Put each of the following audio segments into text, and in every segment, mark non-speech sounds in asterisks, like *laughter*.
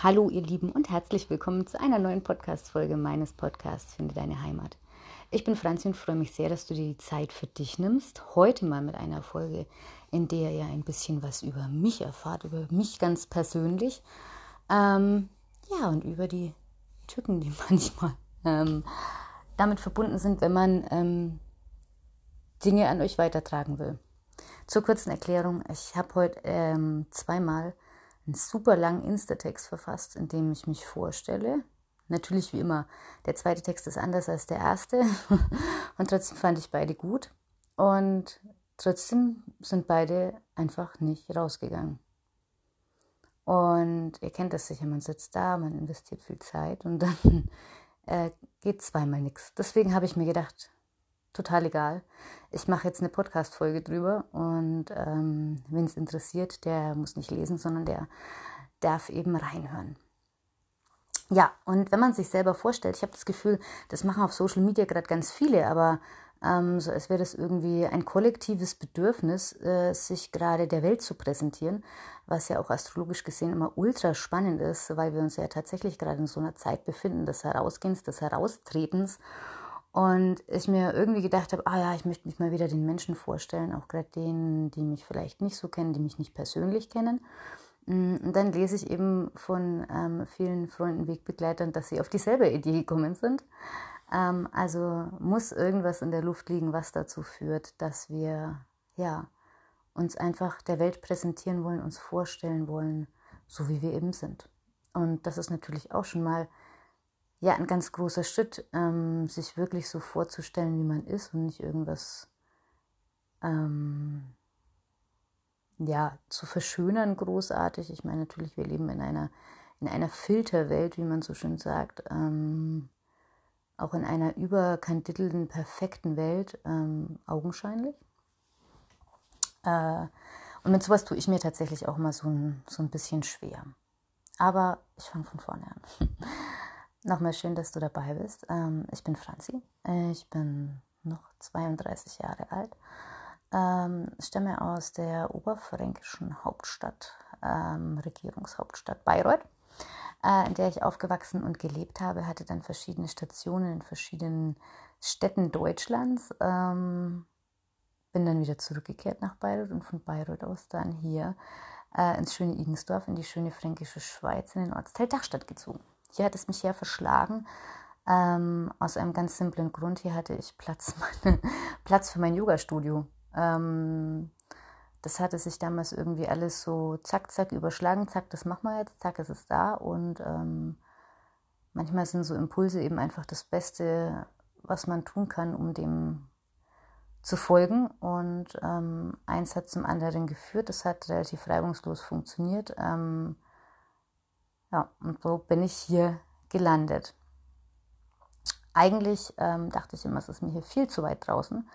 Hallo ihr Lieben und herzlich willkommen zu einer neuen Podcast-Folge meines Podcasts Finde deine Heimat. Ich bin Franzi und freue mich sehr, dass du dir die Zeit für dich nimmst. Heute mal mit einer Folge, in der ihr ein bisschen was über mich erfahrt, über mich ganz persönlich. Ähm, ja, und über die Tücken, die *laughs* manchmal ähm, damit verbunden sind, wenn man ähm, Dinge an euch weitertragen will. Zur kurzen Erklärung, ich habe heute ähm, zweimal einen super langen Instatext verfasst, in dem ich mich vorstelle. Natürlich wie immer, der zweite Text ist anders als der erste *laughs* und trotzdem fand ich beide gut und trotzdem sind beide einfach nicht rausgegangen. Und ihr kennt das sicher, man sitzt da, man investiert viel Zeit und dann *laughs* äh, geht zweimal nichts. Deswegen habe ich mir gedacht, total egal. Ich mache jetzt eine Podcast-Folge drüber und ähm, wen es interessiert, der muss nicht lesen, sondern der darf eben reinhören. Ja, und wenn man sich selber vorstellt, ich habe das Gefühl, das machen auf Social Media gerade ganz viele, aber ähm, so als wäre das irgendwie ein kollektives Bedürfnis, äh, sich gerade der Welt zu präsentieren, was ja auch astrologisch gesehen immer ultra spannend ist, weil wir uns ja tatsächlich gerade in so einer Zeit befinden des Herausgehens, des Heraustretens und ich mir irgendwie gedacht habe, ah ja, ich möchte mich mal wieder den Menschen vorstellen, auch gerade denen, die mich vielleicht nicht so kennen, die mich nicht persönlich kennen. Mm, und dann lese ich eben von ähm, vielen Freunden, Wegbegleitern, dass sie auf dieselbe Idee gekommen sind. Ähm, also muss irgendwas in der Luft liegen, was dazu führt, dass wir ja uns einfach der Welt präsentieren wollen, uns vorstellen wollen, so wie wir eben sind. Und das ist natürlich auch schon mal ja ein ganz großer Schritt, ähm, sich wirklich so vorzustellen, wie man ist und nicht irgendwas ähm, ja zu verschönern großartig. Ich meine natürlich, wir leben in einer in einer Filterwelt, wie man so schön sagt, ähm, auch in einer überkandidelten, perfekten Welt, ähm, augenscheinlich. Äh, und mit sowas tue ich mir tatsächlich auch mal so ein, so ein bisschen schwer. Aber ich fange von vorne an. *laughs* Nochmal schön, dass du dabei bist. Ähm, ich bin Franzi. Ich bin noch 32 Jahre alt. Ähm, stamme aus der oberfränkischen Hauptstadt, ähm, Regierungshauptstadt Bayreuth, äh, in der ich aufgewachsen und gelebt habe. Hatte dann verschiedene Stationen in verschiedenen Städten Deutschlands. Bin dann wieder zurückgekehrt nach Bayreuth und von Bayreuth aus dann hier äh, ins schöne Igensdorf, in die schöne fränkische Schweiz, in den Ortsteil Dachstadt gezogen. Hier hat es mich ja verschlagen. Ähm, aus einem ganz simplen Grund. Hier hatte ich Platz, *laughs* meine, Platz für mein Yoga-Studio. Ähm, das hatte sich damals irgendwie alles so zack, zack überschlagen. Zack, das machen wir jetzt. Zack, ist es da. Und ähm, manchmal sind so Impulse eben einfach das Beste, was man tun kann, um dem zu folgen. Und ähm, eins hat zum anderen geführt. Das hat relativ reibungslos funktioniert. Ja, und so bin ich hier gelandet. Eigentlich ähm, dachte ich immer, es ist mir hier viel zu weit draußen.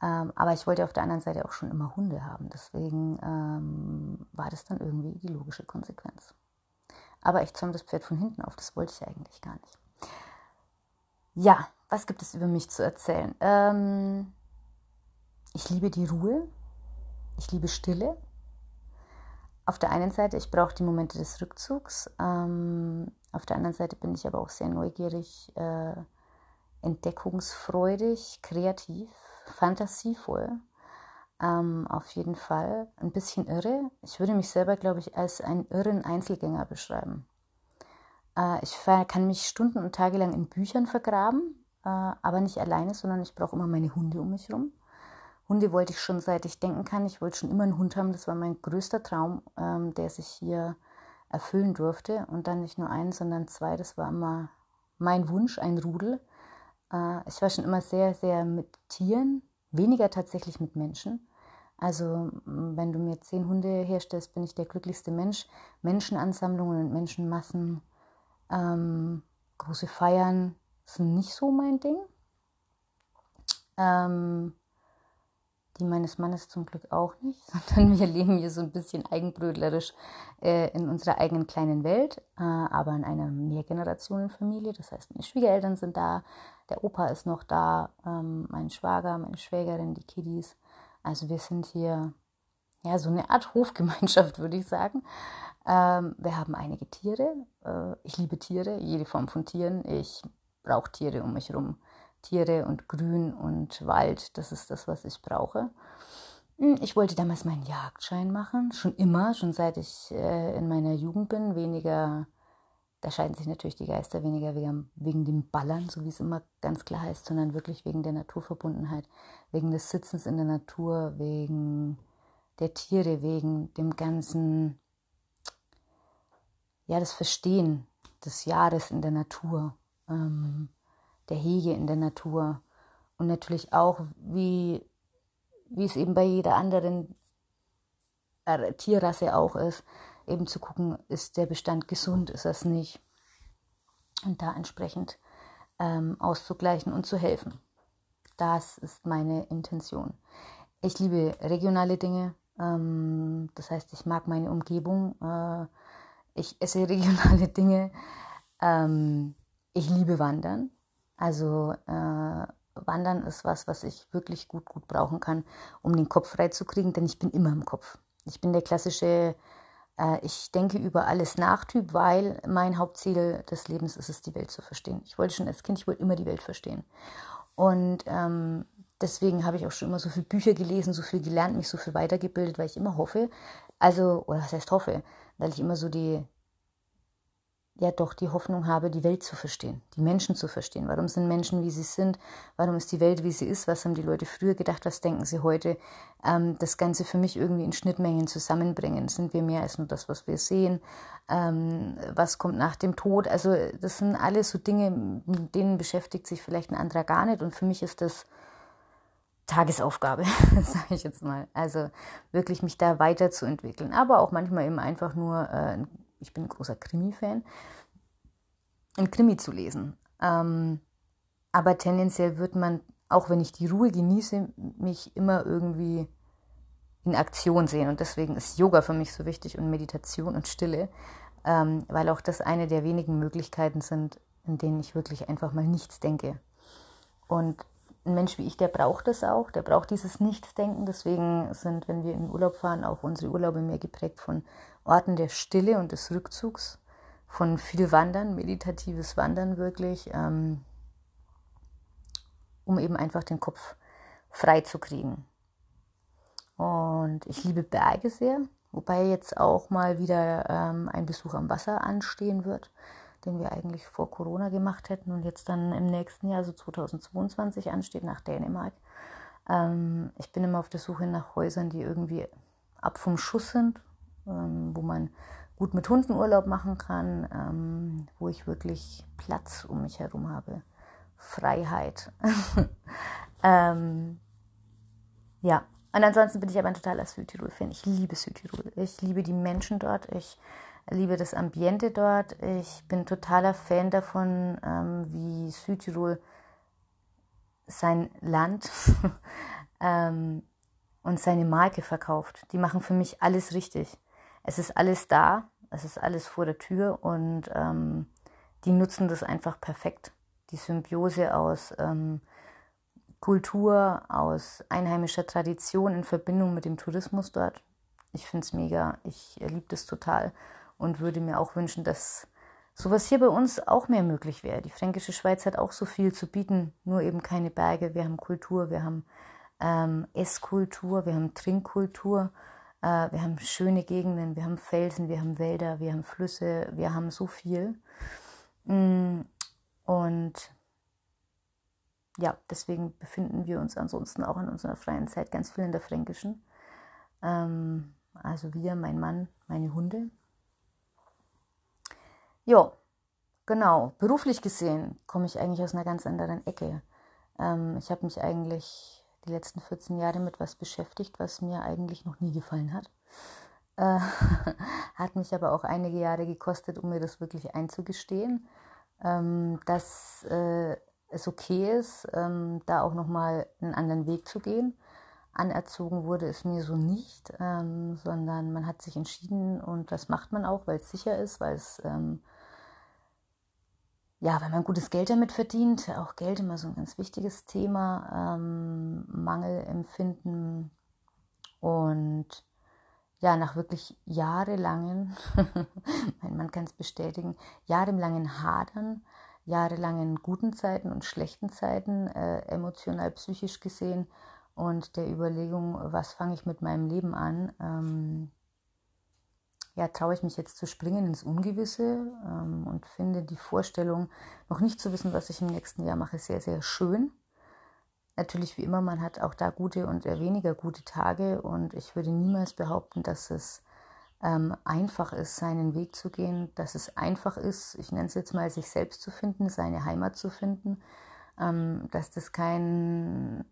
Ähm, aber ich wollte auf der anderen Seite auch schon immer Hunde haben. Deswegen ähm, war das dann irgendwie die logische Konsequenz. Aber ich zäume das Pferd von hinten auf. Das wollte ich eigentlich gar nicht. Ja, was gibt es über mich zu erzählen? Ähm, ich liebe die Ruhe. Ich liebe Stille auf der einen Seite, ich brauche die Momente des Rückzugs. Ähm, auf der anderen Seite bin ich aber auch sehr neugierig, äh, entdeckungsfreudig, kreativ, fantasievoll. Ähm, auf jeden Fall ein bisschen irre. Ich würde mich selber, glaube ich, als einen irren Einzelgänger beschreiben. Äh, ich kann mich Stunden und Tage lang in Büchern vergraben, äh, aber nicht alleine, sondern ich brauche immer meine Hunde um mich herum. Hunde wollte ich schon seit ich denken kann. Ich wollte schon immer einen Hund haben. Das war mein größter Traum, ähm, der sich hier erfüllen durfte. Und dann nicht nur einen, sondern zwei. Das war immer mein Wunsch, ein Rudel. Äh, ich war schon immer sehr, sehr mit Tieren, weniger tatsächlich mit Menschen. Also wenn du mir zehn Hunde herstellst, bin ich der glücklichste Mensch. Menschenansammlungen und Menschenmassen, ähm, große Feiern sind nicht so mein Ding. Ähm, die meines Mannes zum Glück auch nicht, *laughs* sondern wir leben hier so ein bisschen eigenbrötlerisch äh, in unserer eigenen kleinen Welt, äh, aber in einer Mehrgenerationenfamilie. Das heißt, meine Schwiegereltern sind da, der Opa ist noch da, ähm, mein Schwager, meine Schwägerin, die Kiddies. Also wir sind hier ja so eine Art Hofgemeinschaft, würde ich sagen. Ähm, wir haben einige Tiere. Äh, ich liebe Tiere, jede Form von Tieren. Ich brauche Tiere um mich herum. Tiere und Grün und Wald, das ist das, was ich brauche. Hm, ich wollte damals meinen Jagdschein machen, schon immer, schon seit ich äh, in meiner Jugend bin. Weniger, da scheiden sich natürlich die Geister weniger wegen, wegen dem Ballern, so wie es immer ganz klar heißt, sondern wirklich wegen der Naturverbundenheit, wegen des Sitzens in der Natur, wegen der Tiere, wegen dem ganzen, ja, das Verstehen des Jahres in der Natur, ähm, der Hege in der Natur und natürlich auch, wie wie es eben bei jeder anderen äh, Tierrasse auch ist, eben zu gucken, ist der Bestand gesund, ist das nicht. Und da entsprechend ähm, auszugleichen und zu helfen. Das ist meine Intention. Ich liebe regionale Dinge. Ähm, das heißt, ich mag meine Umgebung. Äh, ich esse regionale *laughs* Dinge. Ähm, ich liebe Wandern. Also äh, Wandern ist was, was ich wirklich gut, gut brauchen kann, um den Kopf frei zu kriegen, denn ich bin immer im Kopf. Ich bin der klassische, äh, ich denke über alles Nachtyp, weil mein Hauptziel des Lebens ist es, die Welt zu verstehen. Ich wollte schon als Kind, ich wollte immer die Welt verstehen. Und ähm, deswegen habe ich auch schon immer so viele Bücher gelesen, so viel gelernt, mich so viel weitergebildet, weil ich immer hoffe, also, oder was heißt hoffe, weil ich immer so die, ja doch die Hoffnung habe, die Welt zu verstehen, die Menschen zu verstehen. Warum sind Menschen, wie sie sind? Warum ist die Welt, wie sie ist? Was haben die Leute früher gedacht? Was denken sie heute? Ähm, das Ganze für mich irgendwie in Schnittmengen zusammenbringen. Sind wir mehr als nur das, was wir sehen? Ähm, was kommt nach dem Tod? Also das sind alles so Dinge, mit denen beschäftigt sich vielleicht ein anderer gar nicht. Und für mich ist das Tagesaufgabe, *laughs* sage ich jetzt mal. Also wirklich mich da weiterzuentwickeln. Aber auch manchmal eben einfach nur äh, ich bin ein großer Krimi-Fan, ein Krimi zu lesen. Ähm, aber tendenziell wird man, auch wenn ich die Ruhe genieße, mich immer irgendwie in Aktion sehen. Und deswegen ist Yoga für mich so wichtig und Meditation und Stille, ähm, weil auch das eine der wenigen Möglichkeiten sind, in denen ich wirklich einfach mal nichts denke. Und ein Mensch wie ich, der braucht das auch, der braucht dieses Nichtsdenken. Deswegen sind, wenn wir in Urlaub fahren, auch unsere Urlaube mehr geprägt von Orten der Stille und des Rückzugs, von viel Wandern, meditatives Wandern wirklich, ähm, um eben einfach den Kopf frei zu kriegen. Und ich liebe Berge sehr, wobei jetzt auch mal wieder ähm, ein Besuch am Wasser anstehen wird den wir eigentlich vor Corona gemacht hätten und jetzt dann im nächsten Jahr, so 2022, ansteht nach Dänemark. Ähm, ich bin immer auf der Suche nach Häusern, die irgendwie ab vom Schuss sind, ähm, wo man gut mit Hunden Urlaub machen kann, ähm, wo ich wirklich Platz um mich herum habe. Freiheit. *laughs* ähm, ja, und ansonsten bin ich aber ein totaler Südtirol-Fan. Ich liebe Südtirol. Ich liebe die Menschen dort. Ich liebe das Ambiente dort. Ich bin totaler Fan davon, ähm, wie Südtirol sein Land *laughs* ähm, und seine Marke verkauft. Die machen für mich alles richtig. Es ist alles da, es ist alles vor der Tür und ähm, die nutzen das einfach perfekt. Die Symbiose aus ähm, Kultur, aus einheimischer Tradition in Verbindung mit dem Tourismus dort. Ich finde es mega. Ich liebe das total und würde mir auch wünschen, dass sowas hier bei uns auch mehr möglich wäre. Die Fränkische Schweiz hat auch so viel zu bieten, nur eben keine Berge. Wir haben Kultur, wir haben ähm, Esskultur, wir haben Trinkkultur, äh, wir haben schöne Gegenden, wir haben Felsen, wir haben Wälder, wir haben Flüsse, wir haben so viel. Mm, und ja, deswegen befinden wir uns ansonsten auch in unserer freien Zeit ganz viel in der Fränkischen. Ähm, also wir, mein Mann, meine Hunde, ja, genau. Beruflich gesehen komme ich eigentlich aus einer ganz anderen Ecke. Ähm, ich habe mich eigentlich die letzten 14 Jahre mit was beschäftigt, was mir eigentlich noch nie gefallen hat. Äh, *laughs* hat mich aber auch einige Jahre gekostet, um mir das wirklich einzugestehen, ähm, dass äh, es okay ist, ähm, da auch nochmal einen anderen Weg zu gehen. Anerzogen wurde es mir so nicht, ähm, sondern man hat sich entschieden und das macht man auch, weil es sicher ist, weil es ähm, ja, wenn man gutes Geld damit verdient, auch Geld immer so ein ganz wichtiges Thema, ähm, Mangelempfinden und ja, nach wirklich jahrelangen, *laughs* mein Mann kann es bestätigen, jahrelangen Hadern, jahrelangen guten Zeiten und schlechten Zeiten, äh, emotional, psychisch gesehen und der Überlegung, was fange ich mit meinem Leben an, ähm, ja, traue ich mich jetzt zu springen ins Ungewisse ähm, und finde die Vorstellung, noch nicht zu wissen, was ich im nächsten Jahr mache, sehr, sehr schön. Natürlich, wie immer, man hat auch da gute und weniger gute Tage und ich würde niemals behaupten, dass es ähm, einfach ist, seinen Weg zu gehen, dass es einfach ist, ich nenne es jetzt mal, sich selbst zu finden, seine Heimat zu finden, ähm, dass das kein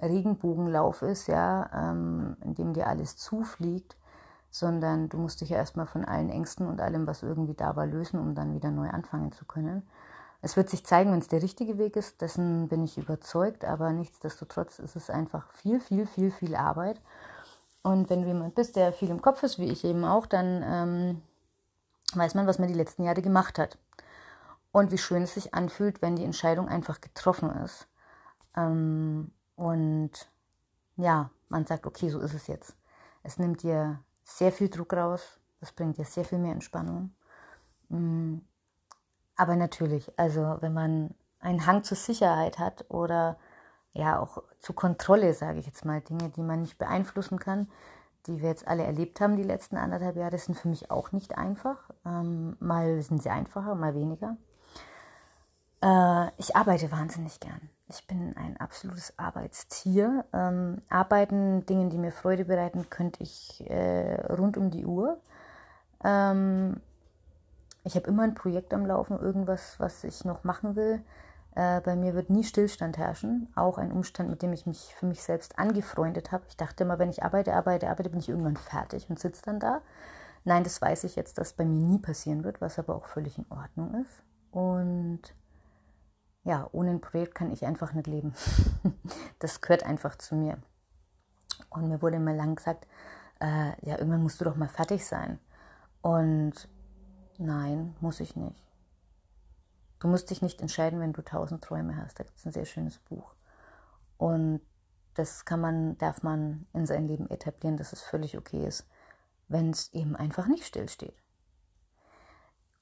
Regenbogenlauf ist, ja, ähm, in dem dir alles zufliegt, sondern du musst dich ja erstmal von allen Ängsten und allem, was irgendwie da war, lösen, um dann wieder neu anfangen zu können. Es wird sich zeigen, wenn es der richtige Weg ist, dessen bin ich überzeugt, aber nichtsdestotrotz ist es einfach viel, viel, viel, viel Arbeit. Und wenn du jemand bist, der viel im Kopf ist, wie ich eben auch, dann ähm, weiß man, was man die letzten Jahre gemacht hat. Und wie schön es sich anfühlt, wenn die Entscheidung einfach getroffen ist. Ähm, und ja, man sagt, okay, so ist es jetzt. Es nimmt dir sehr viel Druck raus. Das bringt dir sehr viel mehr Entspannung. Mm. Aber natürlich, also wenn man einen Hang zur Sicherheit hat oder ja auch zur Kontrolle, sage ich jetzt mal, Dinge, die man nicht beeinflussen kann, die wir jetzt alle erlebt haben die letzten anderthalb Jahre, sind für mich auch nicht einfach. Ähm, mal sind sie einfacher, mal weniger. Äh, ich arbeite wahnsinnig gern. Ich bin ein absolutes Arbeitstier. Ähm, arbeiten, Dinge, die mir Freude bereiten, könnte ich äh, rund um die Uhr. Ähm, ich habe immer ein Projekt am Laufen, irgendwas, was ich noch machen will. Äh, bei mir wird nie Stillstand herrschen. Auch ein Umstand, mit dem ich mich für mich selbst angefreundet habe. Ich dachte immer, wenn ich arbeite, arbeite, arbeite, bin ich irgendwann fertig und sitze dann da. Nein, das weiß ich jetzt, dass bei mir nie passieren wird, was aber auch völlig in Ordnung ist. Und ja, ohne ein Projekt kann ich einfach nicht leben. *laughs* das gehört einfach zu mir. Und mir wurde immer lang gesagt, äh, ja, irgendwann musst du doch mal fertig sein. Und nein, muss ich nicht. Du musst dich nicht entscheiden, wenn du tausend Träume hast. Da gibt es ein sehr schönes Buch. Und das kann man, darf man in sein Leben etablieren, dass es völlig okay ist, wenn es eben einfach nicht stillsteht.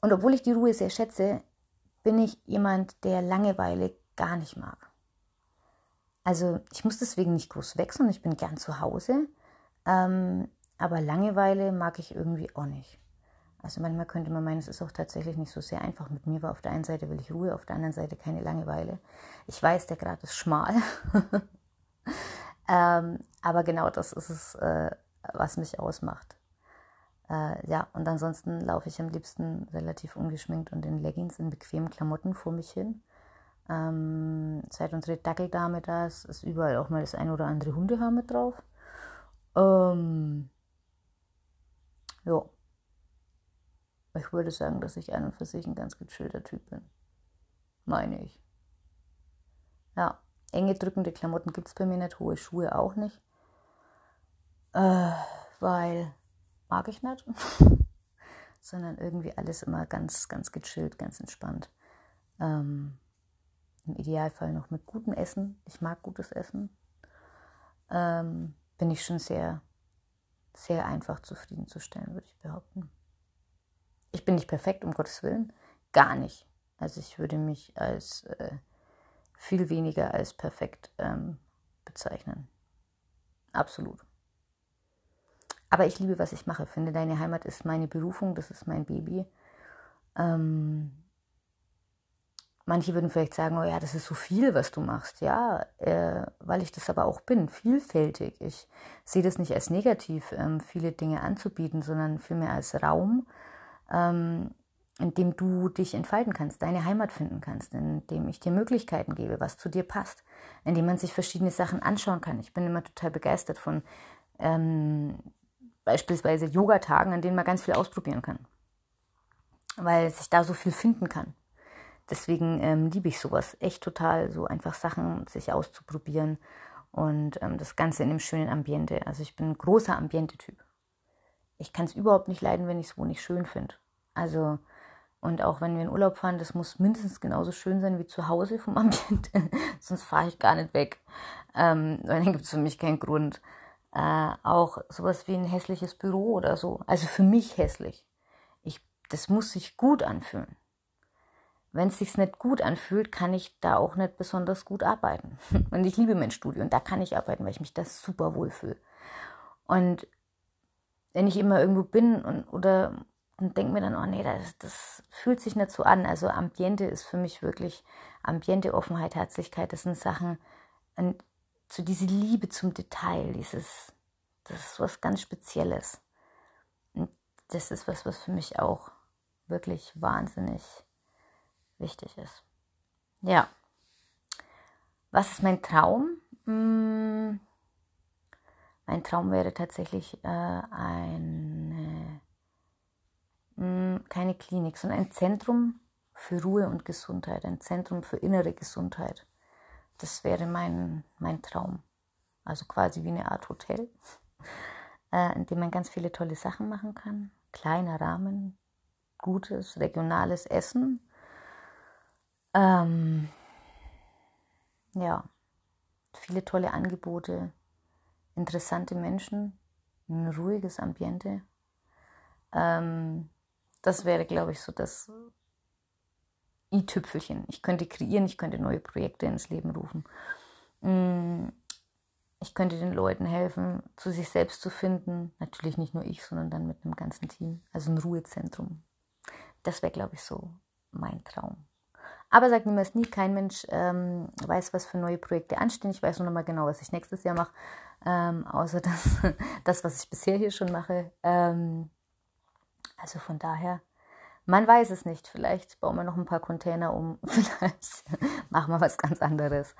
Und obwohl ich die Ruhe sehr schätze, bin ich jemand, der Langeweile gar nicht mag. Also ich muss deswegen nicht groß wechseln, ich bin gern zu Hause, ähm, aber Langeweile mag ich irgendwie auch nicht. Also manchmal könnte man meinen, es ist auch tatsächlich nicht so sehr einfach mit mir, weil auf der einen Seite will ich Ruhe, auf der anderen Seite keine Langeweile. Ich weiß, der Grad ist schmal. *laughs* ähm, aber genau das ist es, äh, was mich ausmacht. Äh, ja, und ansonsten laufe ich am liebsten relativ ungeschminkt und in Leggings in bequemen Klamotten vor mich hin. Ähm, seit unsere Dackeldame da ist, ist überall auch mal das ein oder andere Hundehaar mit drauf. Ähm, ja. Ich würde sagen, dass ich an und für sich ein ganz gechillter Typ bin. Meine ich. Ja, enge drückende Klamotten gibt es bei mir nicht, hohe Schuhe auch nicht. Äh, weil mag ich nicht, *laughs* sondern irgendwie alles immer ganz, ganz gechillt, ganz entspannt. Ähm, Im Idealfall noch mit gutem Essen. Ich mag gutes Essen. Ähm, bin ich schon sehr, sehr einfach zufriedenzustellen, würde ich behaupten. Ich bin nicht perfekt, um Gottes Willen. Gar nicht. Also ich würde mich als äh, viel weniger als perfekt ähm, bezeichnen. Absolut. Aber ich liebe, was ich mache. Finde, deine Heimat ist meine Berufung, das ist mein Baby. Ähm, manche würden vielleicht sagen, oh ja, das ist so viel, was du machst. Ja, äh, weil ich das aber auch bin, vielfältig. Ich sehe das nicht als negativ, ähm, viele Dinge anzubieten, sondern vielmehr als Raum, ähm, in dem du dich entfalten kannst, deine Heimat finden kannst, in dem ich dir Möglichkeiten gebe, was zu dir passt, in dem man sich verschiedene Sachen anschauen kann. Ich bin immer total begeistert von ähm, beispielsweise Yoga-Tagen, an denen man ganz viel ausprobieren kann, weil sich da so viel finden kann. Deswegen ähm, liebe ich sowas echt total, so einfach Sachen sich auszuprobieren und ähm, das Ganze in einem schönen Ambiente. Also ich bin ein großer Ambiente-Typ. Ich kann es überhaupt nicht leiden, wenn ich es wo nicht schön finde. Also und auch wenn wir in Urlaub fahren, das muss mindestens genauso schön sein wie zu Hause vom *laughs* Ambiente. Sonst fahre ich gar nicht weg. Ähm, dann gibt es für mich keinen Grund. Äh, auch sowas wie ein hässliches Büro oder so. Also für mich hässlich. Ich, das muss sich gut anfühlen. Wenn es sich nicht gut anfühlt, kann ich da auch nicht besonders gut arbeiten. *laughs* Und ich liebe mein Studio und da kann ich arbeiten, weil ich mich da super wohl fühle. Und wenn ich immer irgendwo bin und, oder und denke mir dann, oh nee, das, das fühlt sich nicht so an. Also Ambiente ist für mich wirklich Ambiente, Offenheit, Herzlichkeit, das sind Sachen, so diese Liebe zum Detail, dieses, das ist was ganz Spezielles. Und das ist was, was für mich auch wirklich wahnsinnig wichtig ist. Ja. Was ist mein Traum? Hm, mein Traum wäre tatsächlich äh, eine, mh, hm, keine Klinik, sondern ein Zentrum für Ruhe und Gesundheit, ein Zentrum für innere Gesundheit. Das wäre mein, mein Traum. Also quasi wie eine Art Hotel, *laughs* äh, in dem man ganz viele tolle Sachen machen kann. Kleiner Rahmen, gutes, regionales Essen ähm, ja, viele tolle Angebote, interessante Menschen, ein ruhiges Ambiente. Ähm, das wäre, glaube ich, so das i-Tüpfelchen. Ich könnte kreieren, ich könnte neue Projekte ins Leben rufen. Mm, ich könnte den Leuten helfen, zu sich selbst zu finden. Natürlich nicht nur ich, sondern dann mit einem ganzen Team. Also ein Ruhezentrum. Das wäre, glaube ich, so mein Traum. Aber sagt niemals nie, kein Mensch ähm, weiß, was für neue Projekte anstehen. Ich weiß nur noch mal genau, was ich nächstes Jahr mache, ähm, außer das, *laughs* das, was ich bisher hier schon mache. Ähm, also von daher, man weiß es nicht. Vielleicht bauen wir noch ein paar Container um, *laughs* vielleicht machen wir was ganz anderes.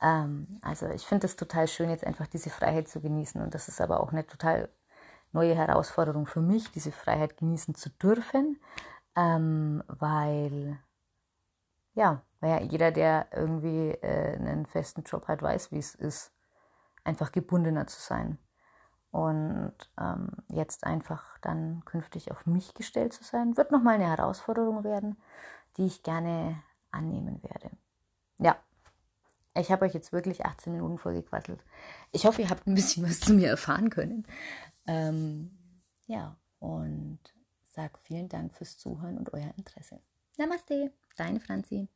Ähm, also ich finde es total schön, jetzt einfach diese Freiheit zu genießen. Und das ist aber auch eine total neue Herausforderung für mich, diese Freiheit genießen zu dürfen, ähm, weil ja, weil ja jeder, der irgendwie äh, einen festen Job hat, weiß, wie es ist, einfach gebundener zu sein. Und ähm, jetzt einfach dann künftig auf mich gestellt zu sein, wird nochmal eine Herausforderung werden, die ich gerne annehmen werde. Ja, ich habe euch jetzt wirklich 18 Minuten vollgequasselt. Ich hoffe, ihr habt ein bisschen was zu mir erfahren können. Ähm, ja, und sage vielen Dank fürs Zuhören und euer Interesse. Namaste, deine Franzi.